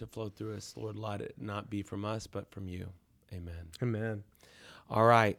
to flow through us. Lord, let it not be from us, but from you. Amen. Amen. All right.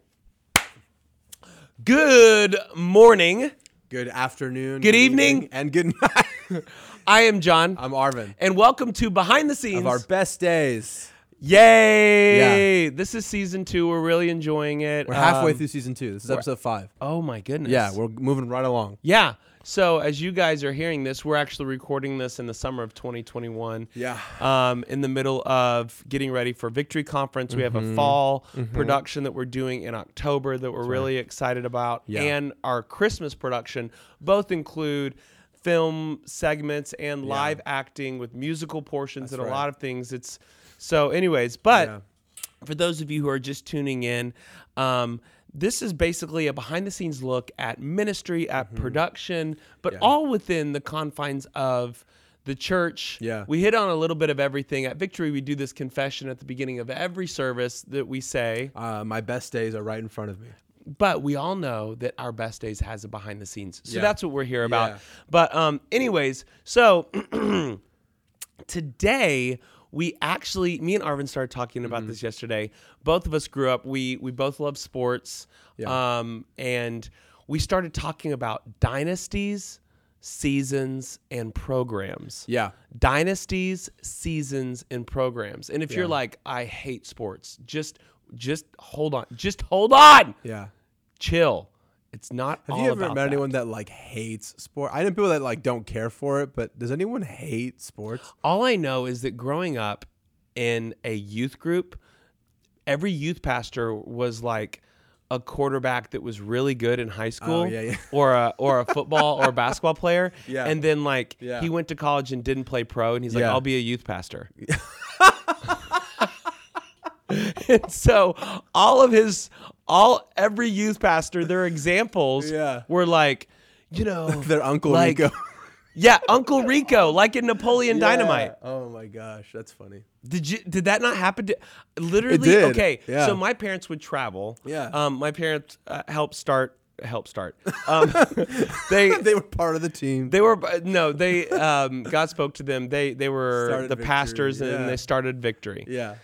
Good morning. Good afternoon. Good evening. and good night. I am John, I'm Arvin. and welcome to Behind the Scenes. Of our best days. Yay! Yeah. This is season two. We're really enjoying it. We're halfway Um, through season two. This is episode five. Oh my goodness. Yeah, we're moving right along. yeah. So as you guys are hearing this, we're actually recording this in the summer of 2021. Yeah. um, in the middle of getting ready for Victory Conference. We have Mm-hmm. a fall production that we're doing in October that we're really excited about, Yeah. and our Christmas production. Both include film segments and live acting with musical portions That's and a lot of things. It's so, anyways, but Yeah. for those of you who are just tuning in, um, this is basically a behind the scenes look at ministry, at production, but Mm-hmm. Yeah. all within the confines of the church. Yeah. We hit on a little bit of everything. At Victory, we do this confession at the beginning of every service that we say, Uh, my best days are right in front of me. but we all know that our best days has a behind the scenes. So Yeah. that's what we're here about. Yeah. But um anyways, so today we actually me and Arvin started talking Mm-hmm. about this yesterday. Both of us grew up we we both love sports. Yeah. Um and we started talking about dynasties, seasons and programs Yeah. dynasties, seasons, and programs. And if you're like, I hate sports, just just hold on. Just hold on. Yeah. Chill. It's not Have all you ever met that. anyone that like hates sport? I know people that like don't care for it, but does anyone hate sports? All I know is that growing up in a youth group, every youth pastor was like a quarterback that was really good in high oh, school Oh, yeah, yeah. or a or a football or basketball player Yeah. and then like he went to college and didn't play pro and he's like. I'll be a youth pastor. and so all of his all every youth pastor their examples Yeah. were like you know Their uncle like, Rico. yeah uncle rico like in napoleon dynamite Oh my gosh, that's funny. did you did that not happen to literally okay yeah. so my parents would travel Yeah. um my parents uh, helped start help start um they they were part of the team. they were no they um god spoke to them they they were Started the Victory, pastors yeah. and they started victory yeah.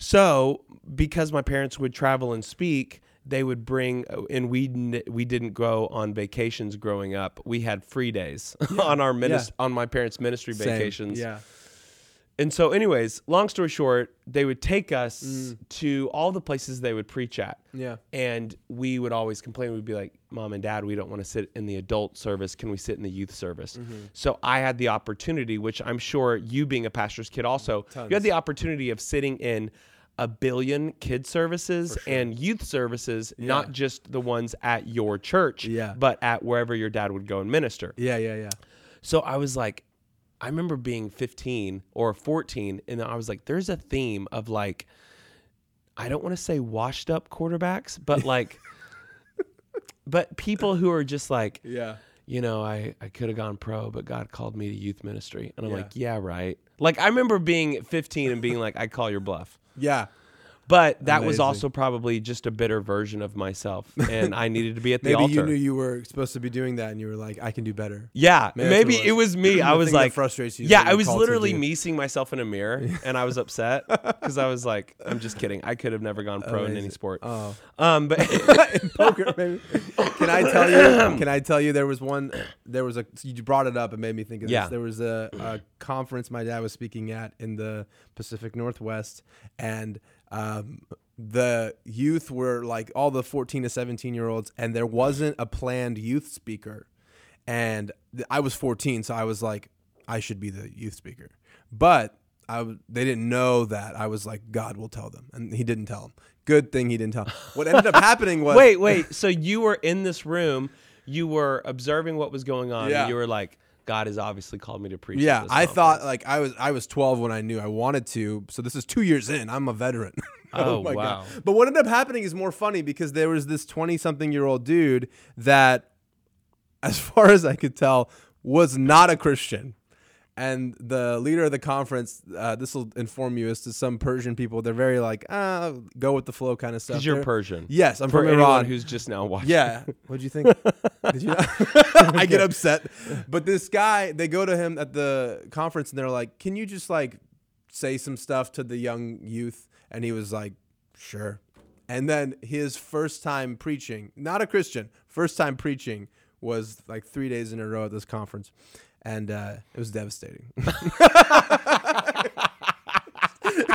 So because my parents would travel and speak they would bring and we we didn't go on vacations growing up we had free days on our minis- on my parents ministry Same. vacations Yeah. and so, anyways, long story short, they would take us Mm. to all the places they would preach at. Yeah. And we would always complain. We'd be like, Mom and Dad, we don't want to sit in the adult service. Can we sit in the youth service? Mm-hmm. So I had the opportunity, which I'm sure you being a pastor's kid also, you had the opportunity of sitting in a billion kid services and youth services, not just the ones at your church, Yeah. but at wherever your dad would go and minister. Yeah. Yeah. Yeah. So I was like, I remember being 15 or 14, and I was like, there's a theme of like, I don't want to say washed up quarterbacks, but like, but people who are just like, Yeah. you know, I, I could have gone pro, but God called me to youth ministry. And I'm Yeah. like, yeah, right. Like, I remember being 15 and being like, I call your bluff. Yeah. But that was also probably just a bitter version of myself. And I needed to be at the Maybe altar. you knew you were supposed to be doing that, and you were like, "I can do better." Yeah, Maybe maybe, it was me. I was like, frustrates you yeah, I was literally me seeing myself in a mirror, and I was upset because I was like, I'm just kidding. I could have never gone pro in any sport. Oh, Um, but in poker, maybe. Can I tell you? Can I tell you? There was one. There was a. You brought it up. It made me think of Yeah. this. There was a, a conference my dad was speaking at in the Pacific Northwest, and um, the youth were like all the 14 to 17 year olds, and there wasn't a planned youth speaker. And th- I was 14, so I was like, I should be the youth speaker. But I w- they didn't know that I was like, God will tell them, and He didn't tell them. Good thing He didn't tell. 'em. What ended up happening was wait, wait. So you were in this room, you were observing what was going on, Yeah. and you were like, God has obviously called me to preach. Yeah, I conference." thought like I was I was 12 when I knew I wanted to. So this is 2 years in. I'm a veteran. Oh, oh, my wow. But what ended up happening is more funny because there was this 20 something year old dude that as far as I could tell was not a Christian. And the leader of the conference, uh, this will inform you as to some Persian people, they're very like, ah, go with the flow kind of stuff. because you're They're- Persian. Yes, I'm For from Iran. who's just now watching. Yeah. What'd you think? Did you? I get upset. But this guy, they go to him at the conference and they're like, "Can you just like say some stuff to the young youth and he was like sure and then his first time preaching not a christian first time preaching was like three days in a row at this conference and uh, it was devastating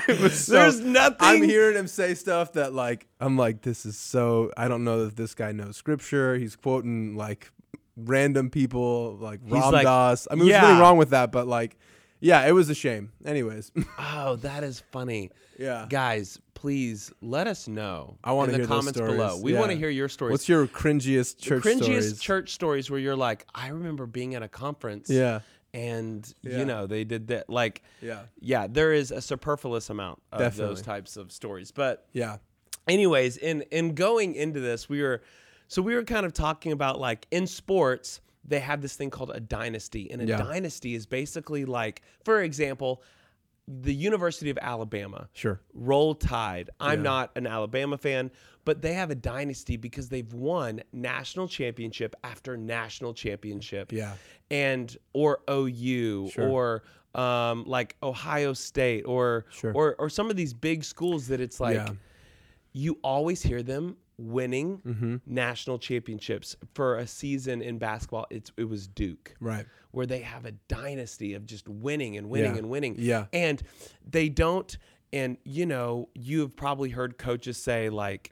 it was so, There's nothing. I'm hearing him say stuff that like I'm like this is so I don't know if this guy knows scripture. He's quoting like random people like Ram like, Dass. I mean, yeah. there's nothing wrong with that, but like, yeah, it was a shame. Anyways, Oh, that is funny. yeah. Guys, please let us know. I wanna in the hear those comments below. We want to Yeah. hear your stories. What's your cringiest church the cringiest stories? church stories where you're like, I remember being at a conference yeah, and Yeah. you know, they did that like yeah, yeah, there is a superfluous amount of Definitely. those types of stories. But yeah, anyways, in in going into this, we were so we were kind of talking about like in sports, they have this thing called a dynasty. And a Yeah. dynasty is basically like, for example, the University of Alabama. sure. Roll Tide. I'm Yeah. not an Alabama fan, but they have a dynasty because they've won national championship after national championship. Yeah, And or OU Sure. or um, like Ohio State or Sure. or or some of these big schools that it's like Yeah. you always hear them winning Mm-hmm. national championships for a season in basketball. It's it was Duke right. where they have a dynasty of just winning and winning Yeah. and winning. Yeah. And they don't and you know, you've probably heard coaches say like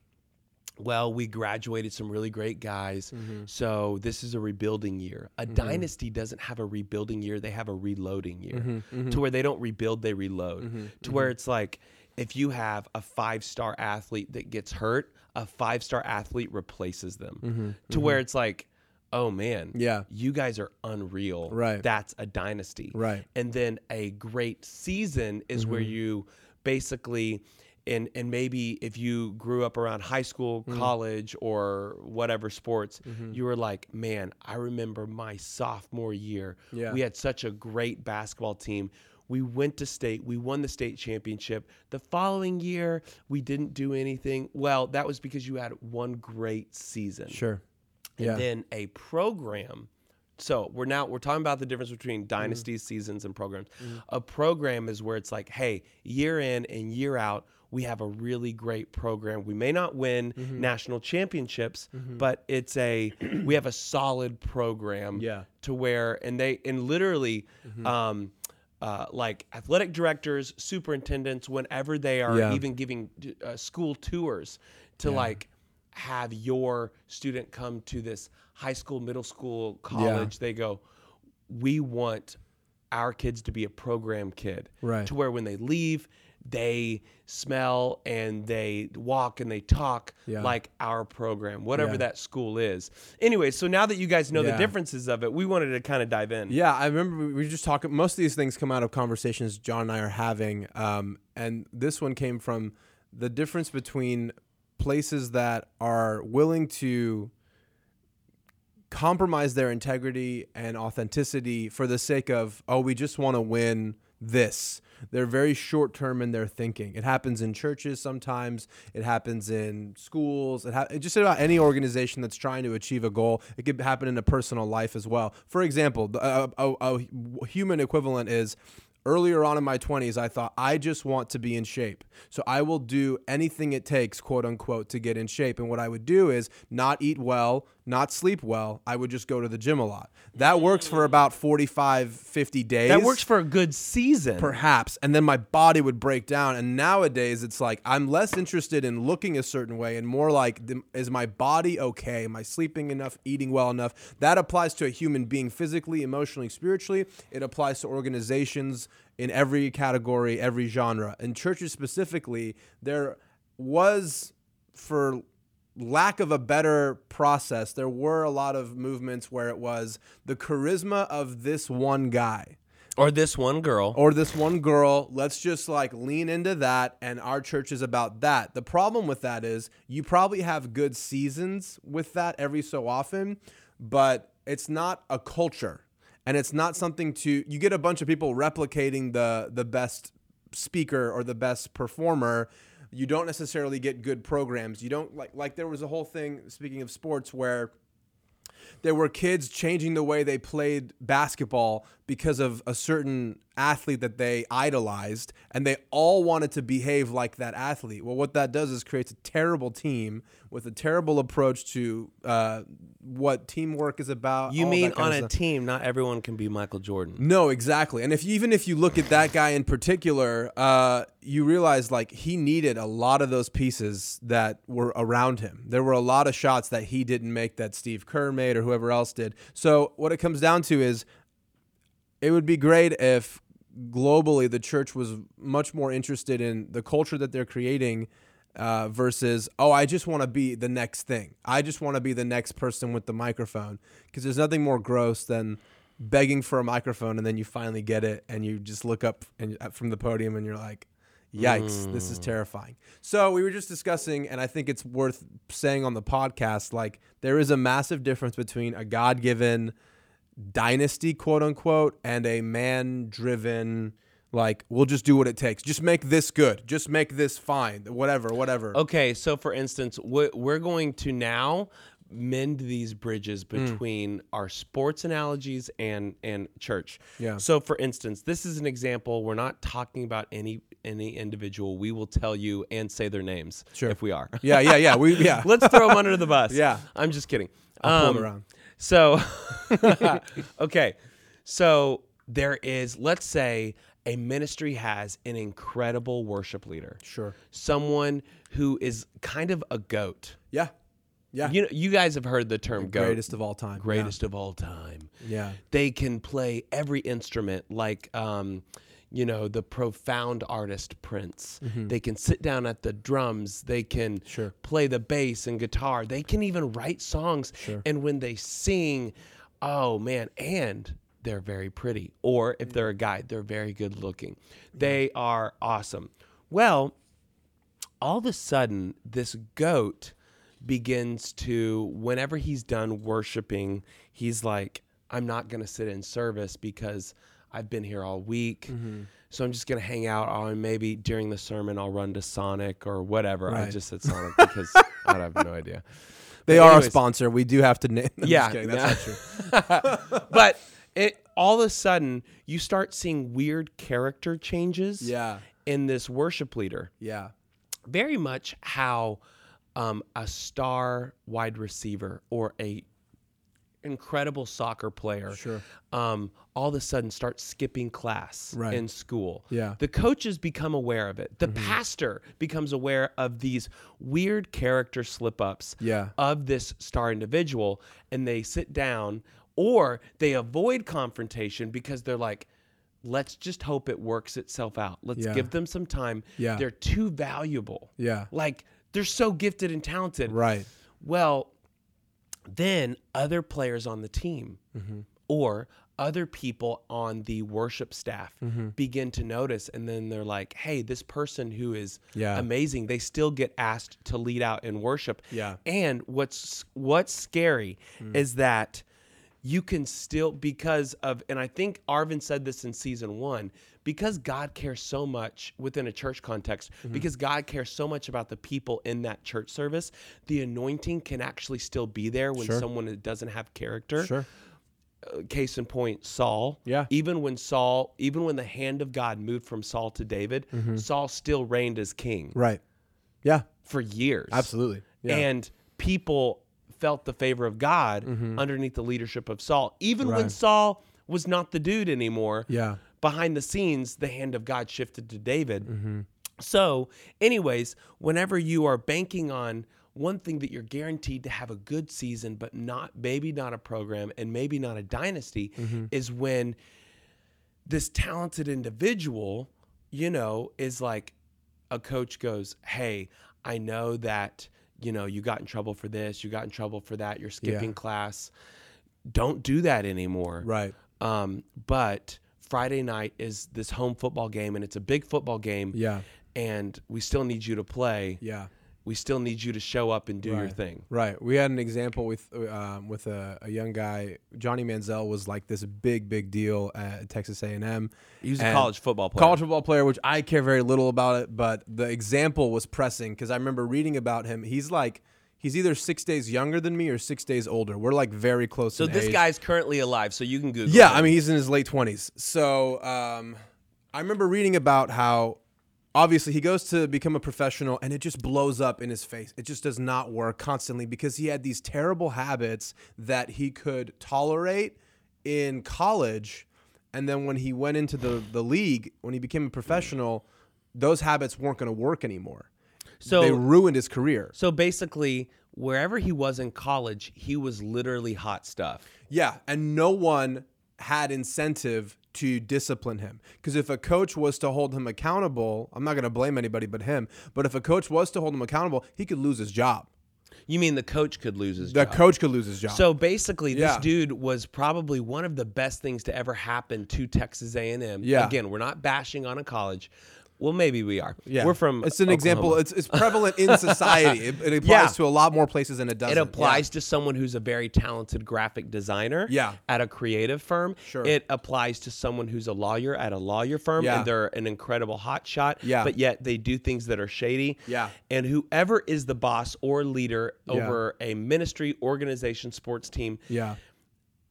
well, we graduated some really great guys. Mm-hmm. So this is a rebuilding year. A dynasty doesn't have a rebuilding year, they have a reloading year. Mm-hmm. To where they don't rebuild, they reload. To where it's like if you have a five-star athlete that gets hurt, a five-star athlete replaces them. To where it's like oh man, Mm-hmm. Yeah. you guys are unreal. Right. That's a dynasty. Right. And then a great season is where Mm-hmm. you basically and and maybe if you grew up around high school, Mm-hmm. college or whatever sports, you were like, "Man, I remember my sophomore year. Yeah. We had such a great basketball team. We went to state, we won the state championship. The following year, we didn't do anything. Well, that was because you had one great season Sure. and Yeah. then a program. So we're now we're talking about the difference Mm-hmm. between dynasties, seasons, and programs. A program is where it's like, hey, year in and year out, we have a really great program. We may not win Mm-hmm. national championships, but it's a we have a solid program. Yeah. Mm-hmm. To where and they and literally. Um, uh, like athletic directors, superintendents, whenever they are Yeah. even giving uh, school tours to like have your student come to this high school, middle school, college, they go, we want our kids to be a program kid. Right. To where when they leave, they smell and they walk and they talk Yeah. like our program, whatever Yeah. that school is. Anyway, so now that you guys know the differences of it, we wanted to kind of dive in. Yeah, I remember we were just talking. Most of these things come out of conversations John and I are having, um, and this one came from the difference between places that are willing to compromise their integrity and authenticity for the sake of oh we just want to win this they're very short term in their thinking. It happens in churches sometimes. It happens in schools. It ha- just about any organization that's trying to achieve a goal. It could happen in a personal life as well. For example a, a, a human equivalent is earlier on in my 20s i thought i just want to be in shape. So i will do anything it takes quote unquote to get in shape. And what i would do is not eat well not sleep well i would just go to the gym a lot. That works for about 45 50 days. That works for a good season. perhaps and then my body would break down. And nowadays it's like i'm less interested in looking a certain way and more like is my body okay? Am i sleeping enough eating well enough? That applies to a human being physically emotionally spiritually. It applies to organizations in every category every genre. In churches specifically there was for lack of a better process there were a lot of movements where it was the charisma of this one guy. Or this one girl. or this one girl. Let's just like lean into that and our church is about that. The problem with that is you probably have good seasons with that every so often but it's not a culture. And it's not something to you get a bunch of people replicating the the best speaker or the best performer you don't necessarily get good programs. You don't like like there was a whole thing speaking of sports where there were kids changing the way they played basketball because of a certain athlete that they idolized and they all wanted to behave like that athlete. Well, what that does is creates a terrible team with a terrible approach to uh, what teamwork is about. You mean on a team, not everyone can be Michael Jordan. No, exactly. And if even if you look at that guy in particular, uh, you realize like he needed a lot of those pieces that were around him. There were a lot of shots that he didn't make that Steve Kerr made or whoever else did. So what it comes down to is it would be great if globally the church was much more interested in the culture that they're creating uh, versus oh i just want to be the next thing. I just want to be the next person with the microphone. Because there's nothing more gross than begging for a microphone and then you finally get it and you just look up and uh, from the podium and you're like yikes this is terrifying. So we were just discussing and i think it's worth saying on the podcast like there is a massive difference between a god-given dynasty quote unquote and a man driven like we'll just do what it takes just make this good just make this fine whatever whatever Okay, so for instance, we- we're going to now mend these bridges Mm. between our sports analogies and and church. Yeah. So for instance, this is an example. We're not talking about any any individual. We will tell you and say their names Sure. if we are. yeah yeah yeah we yeah Let's throw them under the bus. Yeah. I'm just kidding. I'll pull Um, it around So, okay. So there is, let's say, a ministry has an incredible worship leader, sure. Someone who is kind of a goat. yeah. Yeah. You know, you guys have heard the term goat, greatest of all time. Greatest of all time. yeah, They can play every instrument, like um, you know, the profound artist Prince. They can sit down at the drums. They can Mm-hmm. Sure. play the bass and guitar. They can even write songs. Sure. And when they sing, oh man, and they're very pretty. Or if they're a guy, they're very good looking. They are awesome. Well, all of a sudden, this goat begins to, whenever he's done worshiping, he's like, I'm not going to sit in service because I've been here all week. Mm-hmm. So I'm just going to hang out. Or maybe during the sermon, I'll run to Sonic or whatever. I just said Sonic because I have no idea. they But are anyways. a sponsor we do have to name I'm Yeah, that's not true But it all of a sudden, you start seeing weird character changes yeah in this worship leader. yeah very much how um, a star wide receiver or a incredible soccer player Sure. um, all of a sudden starts skipping class Right. in school. Yeah. Mm-hmm. The coaches become aware of it. The pastor becomes aware of these weird character slip ups Yeah. of this star individual and they sit down or they avoid confrontation because they're like, let's just hope it works itself out. Let's Yeah. give them some time. Yeah. They're too valuable. yeah Like they're so gifted and talented. right Well, then other players on the team Mm-hmm. or other people on the worship staff Mm-hmm. begin to notice and then they're like hey this person who is Yeah. amazing they still get asked to lead out in worship Yeah. and what's what's scary Mm. is that you can still because of and i think arvin said this in season one because god cares so much within a church context Mm-hmm. because god cares so much about the people in that church service the anointing can actually still be there when Sure. someone doesn't have character. Sure. Uh, case in point saul. Yeah. even when saul even when the hand of god moved from saul to david Mm-hmm. saul still reigned as king. Right. Yeah. For years. Absolutely. Yeah. And people felt the favor of God underneath the leadership of Saul. Even when Mm-hmm. Saul was not the dude anymore, yeah behind the scenes, the hand of God shifted to David. Mm-hmm. So, anyways, whenever you are banking on one thing that you're guaranteed to have a good season, but not maybe not a program and maybe not a dynasty, Mm-hmm. is when this talented individual, you know, is like a coach goes, Hey, I know that, you know, you got in trouble for this, you got in trouble for that, you're skipping class. Don't do that anymore. right Um, but Friday night is this home football game, and it's a big football game. yeah And we still need you to play. yeah We still need you to show up and do your thing. Right. We had an example with um, with a, a young guy. Johnny Manziel was like this big, big deal at Texas A and M. He was a college football player. College football player, which I care very little about it, but the example was pressing because I remember reading about him. He's like He's either six days younger than me or six days older. We're like very close. So this age. guy's currently alive, so you can Google. Yeah, him. I mean he's in his late twenties. So um, I remember reading about how obviously he goes to become a professional and it just blows up in his face. It just does not work constantly because he had these terrible habits that he could tolerate in college, and then when he went into the the league, when he became a professional, those habits weren't going to work anymore. so they ruined his career. so basically, wherever he was in college, he was literally hot stuff. Yeah, and no one had incentive to discipline him because if a coach was to hold him accountable, I'm not going to blame anybody but him, but if a coach was to hold him accountable, he could lose his job. You mean the coach could lose his The job? The coach could lose his job. So basically, this Yeah. dude was probably one of the best things to ever happen to Texas A&M. Yeah. Again, we're not bashing on a college. Well, maybe we are. yeah, We're from. It's an example. It's it's prevalent in society. It, it applies Yeah. to a lot more places than it doesn't. It applies to someone who's a very talented graphic designer Yeah. at a creative firm. Sure. It applies to someone who's a lawyer at a lawyer firm Yeah. and they're an incredible hotshot, Yeah. but yet they do things that are shady. Yeah. And whoever is the boss or leader Yeah. over a ministry, organization, sports team, Yeah.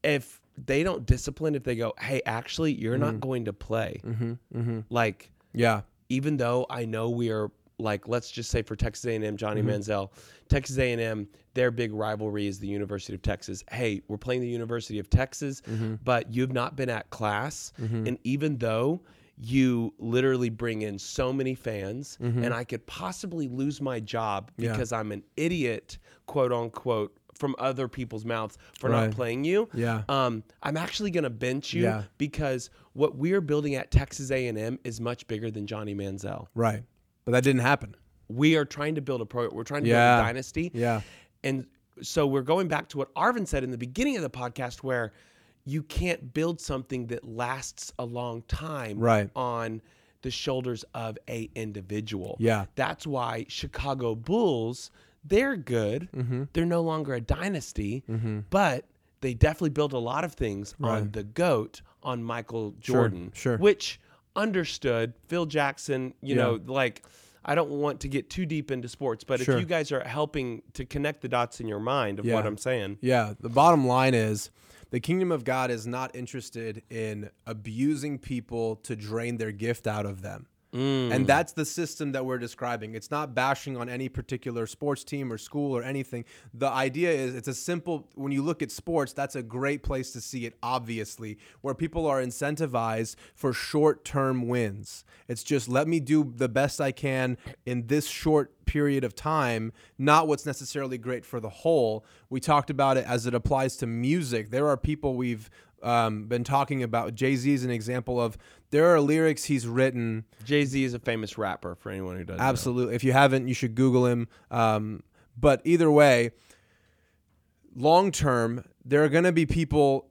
if they don't discipline, if they go, hey, actually, you're not mm-hmm. going to play, mm-hmm. Mm-hmm. like, Yeah. Even though I know we are like let's just say for Texas A&M Johnny mm-hmm. Manziel Texas A&M their big rivalry is the University of Texas. Hey we're playing the University of Texas mm-hmm. but you've not been at class. Mm-hmm. And even though you literally bring in so many fans and I could possibly lose my job Yeah. because I'm an idiot quote unquote from other people's mouths for Right. not playing you Yeah. um, I'm actually going to bench you Yeah. because what we're building at Texas A&M is much bigger than Johnny Manziel. Right. But that didn't happen. We are trying to build a pro. We're trying to Yeah. build a dynasty. Yeah. And so we're going back to what Arvin said in the beginning of the podcast, where you can't build something that lasts a long time Right. on the shoulders of a individual. Yeah. That's why Chicago Bulls, they're good. Mm-hmm. They're no longer a dynasty, but they definitely built a lot of things on the GOAT, on Michael Sure, Jordan. sure. Which understood Phil Jackson, you Yeah. know, like I don't want to get too deep into sports, but Sure. if you guys are helping to connect the dots in your mind of Yeah. what I'm saying. Yeah, the bottom line is the kingdom of God is not interested in abusing people to drain their gift out of them. And that's the system that we're describing. It's not bashing on any particular sports team or school or anything. The idea is it's a simple, when you look at sports, that's a great place to see it, obviously, where people are incentivized for short term wins. It's just let me do the best I can in this short period of time, not what's necessarily great for the whole. We talked about it as it applies to music. There are people we've um, been talking about. Jay Z is an example of there are lyrics he's written. Jay Z is a famous rapper for anyone who doesn't. know. Absolutely. If you haven't, you should Google him. Um, but either way, long term, there are going to be people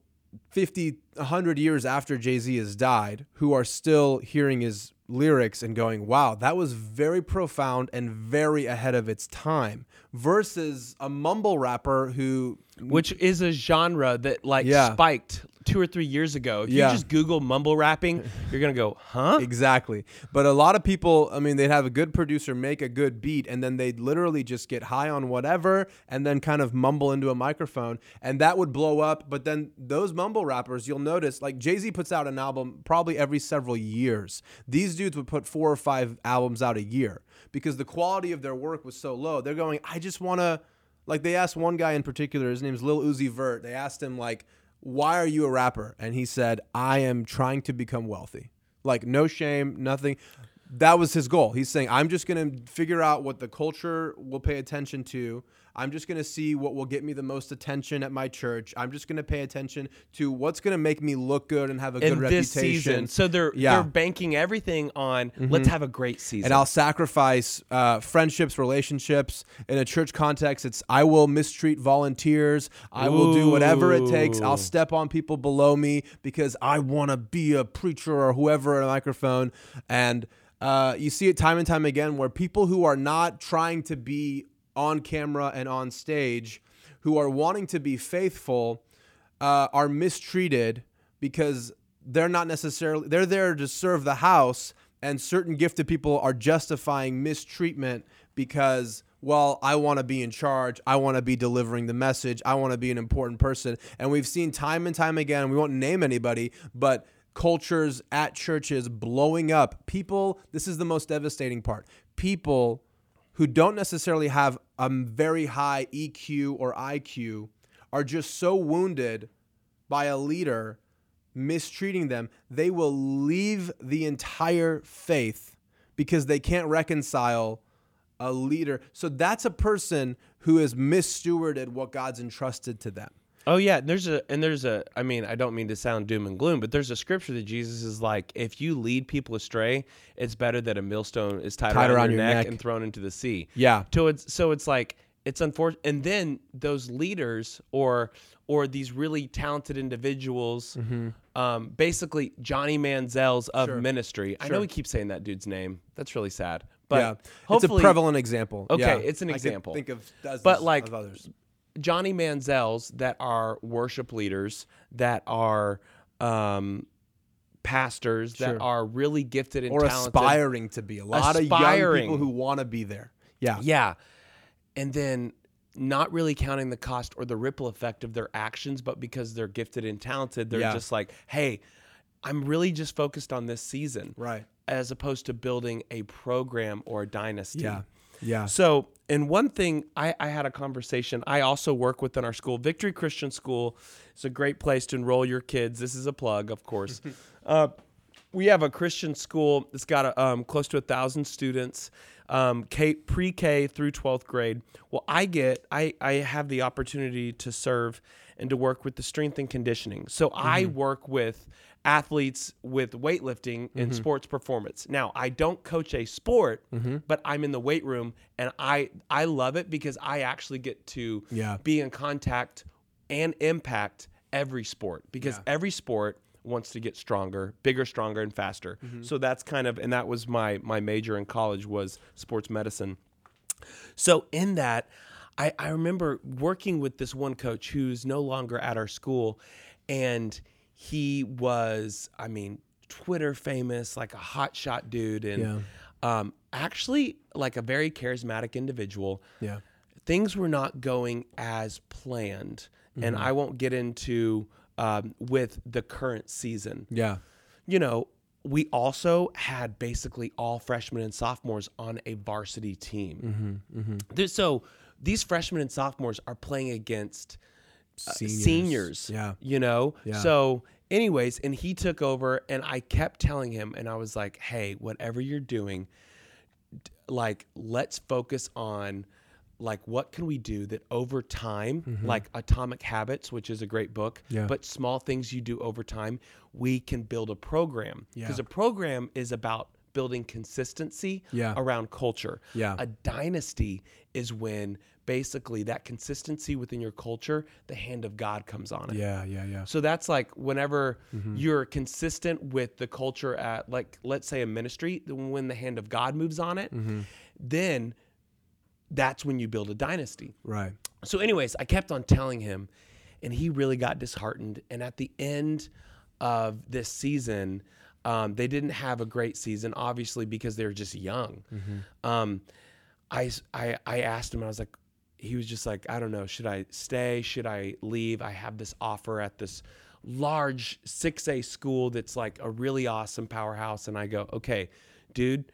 50, 100 years after Jay Z has died who are still hearing his lyrics and going, wow, that was very profound and very ahead of its time, versus a mumble rapper who. Which is a genre that like Yeah. spiked two or three years ago. If Yeah. you just Google mumble rapping, you're gonna go, huh? Exactly. But a lot of people, I mean, they'd have a good producer make a good beat and then they'd literally just get high on whatever and then kind of mumble into a microphone and that would blow up. But then those mumble rappers, you'll notice, like Jay Z puts out an album probably every several years. These dudes would put four or five albums out a year because the quality of their work was so low. They're going, I just want to, like, they asked one guy in particular, his name's Lil Uzi Vert. They asked him, like, why are you a rapper? And he said, I am trying to become wealthy. Like, no shame, nothing. That was his goal. He's saying, I'm just going to figure out what the culture will pay attention to. I'm just going to see what will get me the most attention at my church. I'm just going to pay attention to what's going to make me look good and have a good in this reputation. season. So they're Yeah. Mm-hmm. they're banking everything on let's have a great season. and I'll sacrifice uh, friendships, relationships. In a church context, it's I will mistreat volunteers. I will do whatever it takes. I'll step on people below me because I want to be a preacher or whoever at a microphone. And uh, you see it time and time again where people who are not trying to be on camera and on stage, who are wanting to be faithful, uh, are mistreated because they're not necessarily they're there to serve the house and certain gifted people are justifying mistreatment because well, I want to be in charge. I want to be delivering the message. I want to be an important person. And we've seen time and time again, we won't name anybody, but cultures at churches blowing up. People, this is the most devastating part. People who don't necessarily have a very high EQ or IQ are just so wounded by a leader mistreating them, they will leave the entire faith because they can't reconcile a leader. So that's a person who has misstewarded what God's entrusted to them. Oh yeah, there's a and there's a I mean, I don't mean to sound doom and gloom, but there's a scripture that Jesus is like, if you lead people astray, it's better that a millstone is tied, Tied around, around your, your neck, neck. and thrown into the sea. Yeah. So it's so it's like it's unfortunate and then those leaders or or these really talented individuals um, basically johnny manziel's of Mm-hmm. Sure. ministry i know Sure. we keep saying that dude's name that's really sad but yeah. it's a prevalent example. Okay, Yeah. it's an I example. think of dozens But, like, of others. Johnny Manziel's that are worship leaders, that are um, pastors, Sure. that are really gifted and Or talented. aspiring to be. A lot of young Aspiring. people who want to be there. Yeah. Yeah. And then not really counting the cost or the ripple effect of their actions, but because they're gifted and talented, they're Yeah. just like, hey, I'm really just focused on this season Right. as opposed to building a program or a dynasty. Yeah. Yeah. So, and one thing I, I had a conversation. I also work within our school, Victory Christian School. It's a great place to enroll your kids. This is a plug, of course. uh, we have a Christian school that's got a, um, close to a thousand students, um, K, pre-K through twelfth grade. Well, I get, I, I have the opportunity to serve and to work with the strength and conditioning. So I work with athletes with weightlifting and mm-hmm. sports performance. Now, I don't coach a sport, mm-hmm. but I'm in the weight room and I I love it because I actually get to Yeah. be in contact and impact every sport because Yeah. every sport wants to get stronger, bigger, stronger and faster. Mm-hmm. So that's kind of and that was my my major in college was sports medicine. So in that, I, I remember working with this one coach who's no longer at our school, and he was, I mean, Twitter famous, like a hotshot dude, and um, actually like a very charismatic individual. Yeah. Things were not going as planned, and Mm-hmm. I won't get into um, with the current season Yeah. you know, we also had basically all freshmen and sophomores on a varsity team. Mm-hmm. There- So these freshmen and sophomores are playing against uh, Seniors. seniors. Yeah. You know? Yeah. So, anyways, and he took over, and I kept telling him, and I was like, hey, whatever you're doing, like, let's focus on. Like, what can we do that over time, like Atomic Habits, which is a great book, Mm-hmm. Yeah. but small things you do over time, we can build a program. Because Yeah. a program is about building consistency Yeah. around culture. Yeah. A dynasty is when basically that consistency within your culture, the hand of God comes on it. Yeah. Yeah. Yeah. So that's like whenever Mm-hmm. you're consistent with the culture at like let's say a ministry, when the hand of God moves on it, Mm-hmm. then that's when you build a dynasty. Right. So, anyways, I kept on telling him, and he really got disheartened. And at the end of this season, um, they didn't have a great season, obviously, because they were just young. Um, I, I, I asked him, and I was like, he was just like, I don't know, should I stay? Should I leave? I have this offer at this large 6A school that's like a really awesome powerhouse. And I go, okay, dude,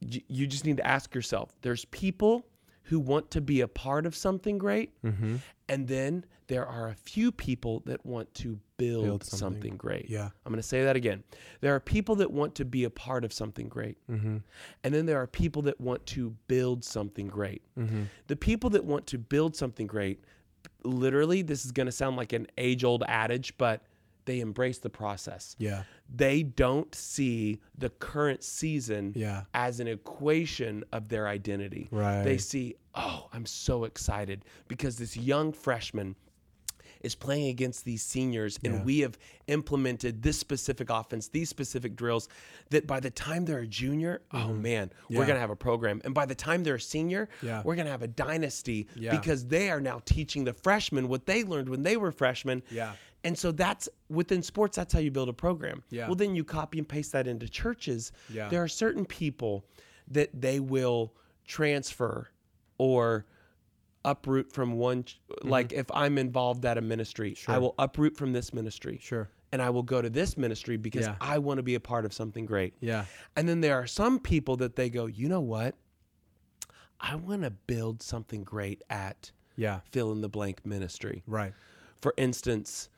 you just need to ask yourself there's people who want to be a part of something great mm-hmm. and then there are a few people that want to build, Build something. something. great Yeah. i'm going to say that again there are people that want to be a part of something great mm-hmm. and then there are people that want to build something great mm-hmm. the people that want to build something great literally this is going to sound like an age old adage but they embrace the process Yeah. they don't see the current season Yeah. as an equation of their identity. Right. They see, oh, I'm so excited because this young freshman is playing against these seniors and Yeah. we have implemented this specific offense, these specific drills that by the time they're a junior, oh man, we're Mm-hmm. Going to have a program. And by the time they're a senior, Yeah. we're going to have a dynasty Yeah. because they are now teaching the freshmen what they learned when they were freshmen. Yeah. And so that's within sports, that's how you build a program. Yeah. Well, then you copy and paste that into churches. Yeah. There are certain people that they will transfer or uproot from one ch- like if I'm involved at a ministry, I Mm-hmm. Will uproot from this ministry Sure. and I will go to this ministry because Yeah. I want to be a part of something great. Yeah. And then there are some people that they go, "You know what? I want to build something great at Yeah. fill in the blank ministry." Right. For instance,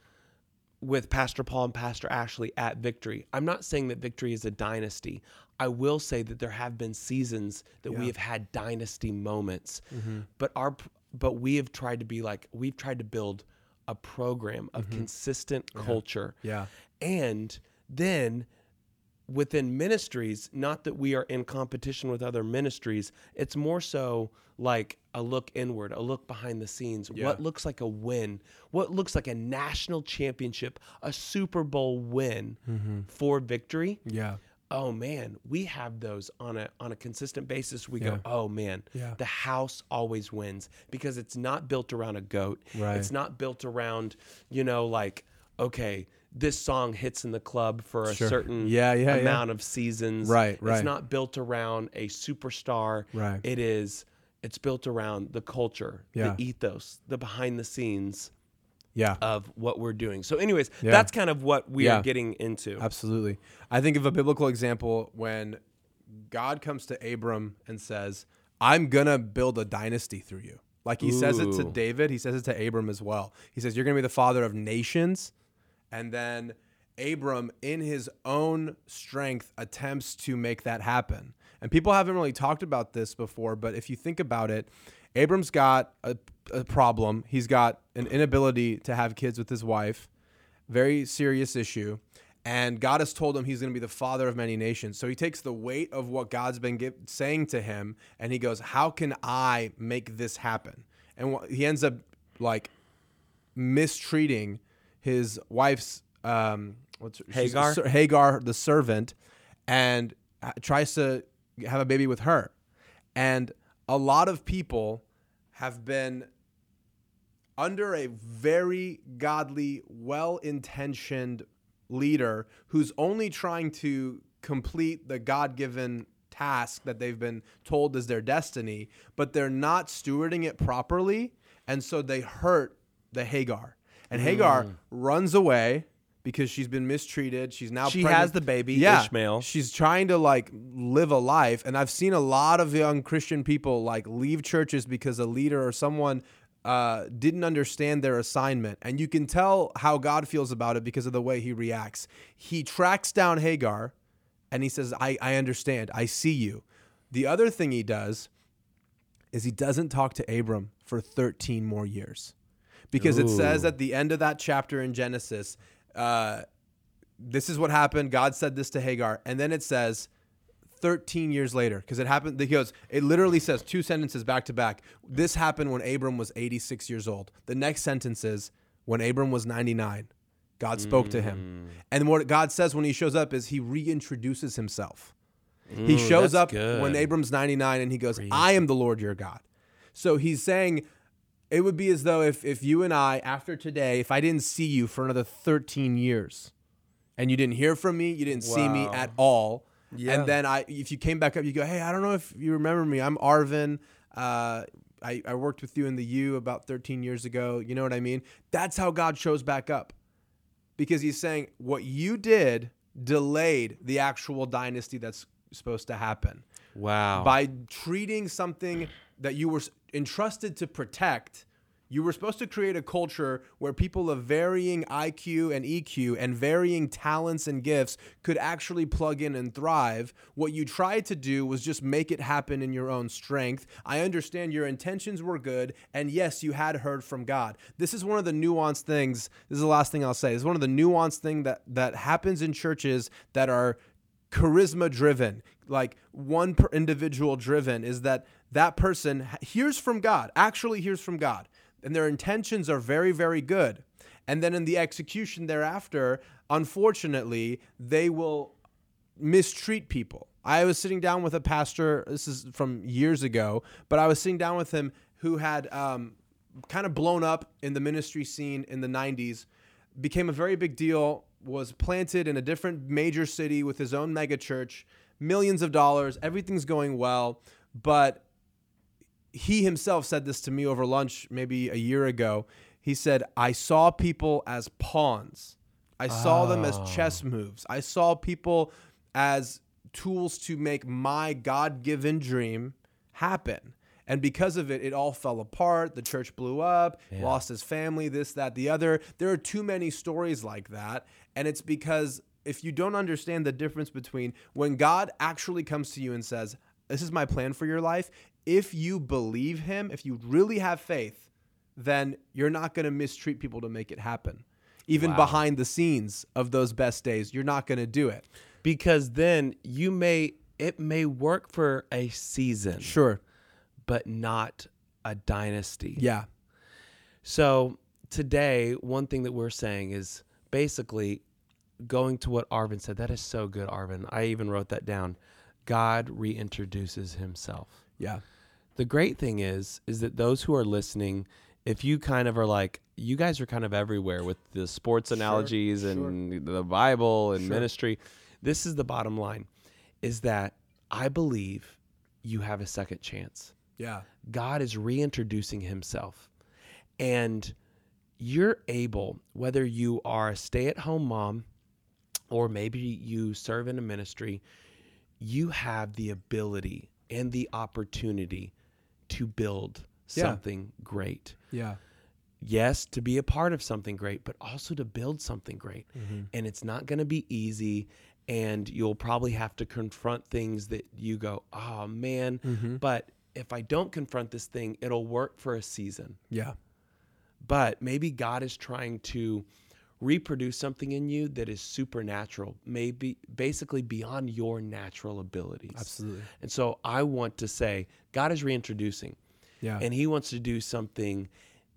with Pastor Paul and Pastor Ashley at Victory, I'm not saying that Victory is a dynasty. I will say that there have been seasons that we have had dynasty moments, Mm-hmm. but our but we have tried to be like we've tried to build a program of consistent culture, Yeah. and then within ministries, not that we are in competition with other ministries, it's more so like a look inward, a look behind the scenes. Yeah. What looks like a win, what looks like a national championship, a Super Bowl win Mm-hmm. for victory. Yeah. Oh man, we have those on a on a consistent basis. We Yeah. go, oh man, Yeah. the house always wins because it's not built around a goat. Right. It's not built around, you know, like okay, this song hits in the club for a Sure. certain Yeah, yeah, yeah. amount of seasons. Right, right. It's not built around a superstar. Right. It is. It's built around the culture, Yeah. the ethos, the behind the scenes Yeah. of what we're doing. So, anyways, Yeah. that's kind of what we Yeah. are getting into. Absolutely. I think of a biblical example when God comes to Abram and says, I'm going to build a dynasty through you. Like he says it to David, he says it to Abram as well. He says, You're going to be the father of nations. And then Abram, in his own strength, attempts to make that happen. And people haven't really talked about this before, but if you think about it, Abram's got a, a problem. He's got an inability to have kids with his wife, very serious issue. And God has told him he's going to be the father of many nations. So he takes the weight of what God's been give, saying to him and he goes, How can I make this happen? And wh- he ends up like mistreating his wife's um what's her, Hagar? Hagar the servant and uh, tries to have a baby with her. And a lot of people have been under a very godly, well-intentioned leader who's only trying to complete the God-given task that they've been told is their destiny, but they're not stewarding it properly, and so they hurt the Hagar. And Hagar mm. runs away because she's been mistreated. She's now She pregnant. has the baby, yeah, Ishmael. She's trying to like live a life, and I've seen a lot of young Christian people like leave churches because a leader or someone uh, didn't understand their assignment, and you can tell how God feels about it because of the way He reacts. He tracks down Hagar, and he says, "I I understand. I see you." The other thing he does is he doesn't talk to Abram for 13 more years. Because it says at the end of that chapter in Genesis, uh, this is what happened. God said this to Hagar. And then it says 13 years later, because it happened, he goes, it literally says two sentences back to back. This happened when Abram was 86 years old. The next sentence is when Abram was 99. God spoke to Mm. him. And what God says when he shows up is he reintroduces himself. he shows up good. when Abram's 99 and he goes, I am the Lord your God. So he's saying it would be as though if, if you and I, after today, if I didn't see you for another 13 years and you didn't hear from me, you didn't see me at all. Yeah. And then I, if you came back up, you go, hey, I don't know if you remember me. I'm Arvin. Uh, I, I worked with you in the U about 13 years ago. You know what I mean? That's how God shows back up because he's saying what you did delayed the actual dynasty that's supposed to happen Wow. by treating something that you were entrusted to protect. You were supposed to create a culture where people of varying IQ and EQ and varying talents and gifts could actually plug in and thrive. What you tried to do was just make it happen in your own strength. I understand your intentions were good, and yes, you had heard from God. This is one of the nuanced things. This is the last thing I'll say. This is one of the nuanced thing that that happens in churches that are charisma driven like one per individual driven is that that person hears from god actually hears from god and their intentions are very very good. And then in the execution thereafter unfortunately they will mistreat people. I was sitting down with a pastor this is from years ago but i was sitting down with him who had um, kind of blown up in the ministry scene in the 90s became a very big deal was planted in a different major city with his own mega church millions of dollars everything's going well but he himself said this to me over lunch maybe a year ago. He said, I saw people as pawns. I saw them as oh. chess moves. I saw people as tools to make my God given dream happen. And because of it, it all fell apart. The church blew up, lost his family, this, that, the other. There are too many stories like that. And it's because if you don't understand the difference between when God actually comes to you and says, This is my plan for your life, if you believe him, if you really have faith, then you're not going to mistreat people to make it happen. Even Wow. behind the scenes of those best days, you're not going to do it. because then you may it may work for a season, Sure. but not a dynasty. Yeah. So today, one thing that we're saying is basically going to what Arvin said. That is so good, Arvin. I even wrote that down. God reintroduces himself. Yeah. The great thing is, is that those who are listening, if you kind of are like, you guys are kind of everywhere with the sports analogies and the Bible and Sure. ministry. This is the bottom line is that I believe you have a second chance. Yeah. God is reintroducing himself. And you're able, whether you are a stay at home mom or maybe you serve in a ministry, you have the ability and the opportunity to build Yeah. something great. Yeah. Yes, to be a part of something great, but also to build something great. Mm-hmm. And it's not going to be easy. And you'll probably have to confront things that you go, oh man. Mm-hmm. But if I don't confront this thing, it'll work for a season. Yeah. But maybe God is trying to reproduce something in you that is supernatural, maybe basically beyond your natural abilities. Absolutely. And so I want to say, God is reintroducing Yeah. and he wants to do something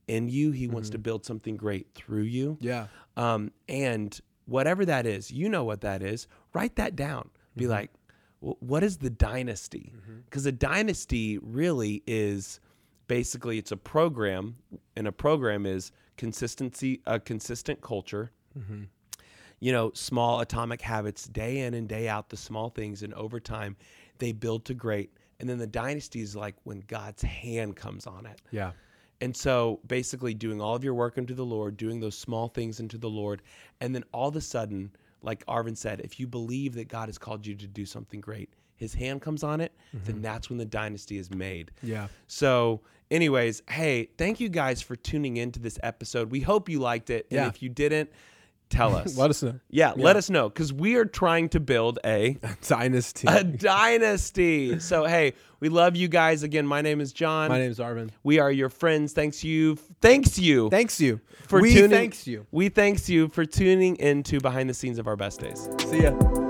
in you. He wants mm-hmm. to build something great through you. yeah. Um, and whatever that is, you know what that is. Write that down. Be mm-hmm. like, "Wh- what is the dynasty? Mm-hmm. Because a dynasty really is basically it's a program, and a program is consistency, a consistent culture. Mm-hmm. You know, small atomic habits, day in and day out, the small things, and over time, they build to great. And then the dynasty is like when God's hand comes on it. Yeah. And so basically doing all of your work unto the Lord, doing those small things unto the Lord, and then all of a sudden, like Arvin said, if you believe that God has called you to do something great, his hand comes on it, then mm-hmm. that's when the dynasty is made. Yeah. So, anyways, hey, thank you guys for tuning into this episode. We hope you liked it. Yeah. And if you didn't, tell us. Let us know. yeah, let us know because we are trying to build a Dynasty. a dynasty. So hey, we love you guys again. My name is John. My name is Arvin. We are your friends. Thanks you. Thanks you Thanks you. for we tuning. thanks you. We thanks you for tuning into behind the scenes of our best days. See ya.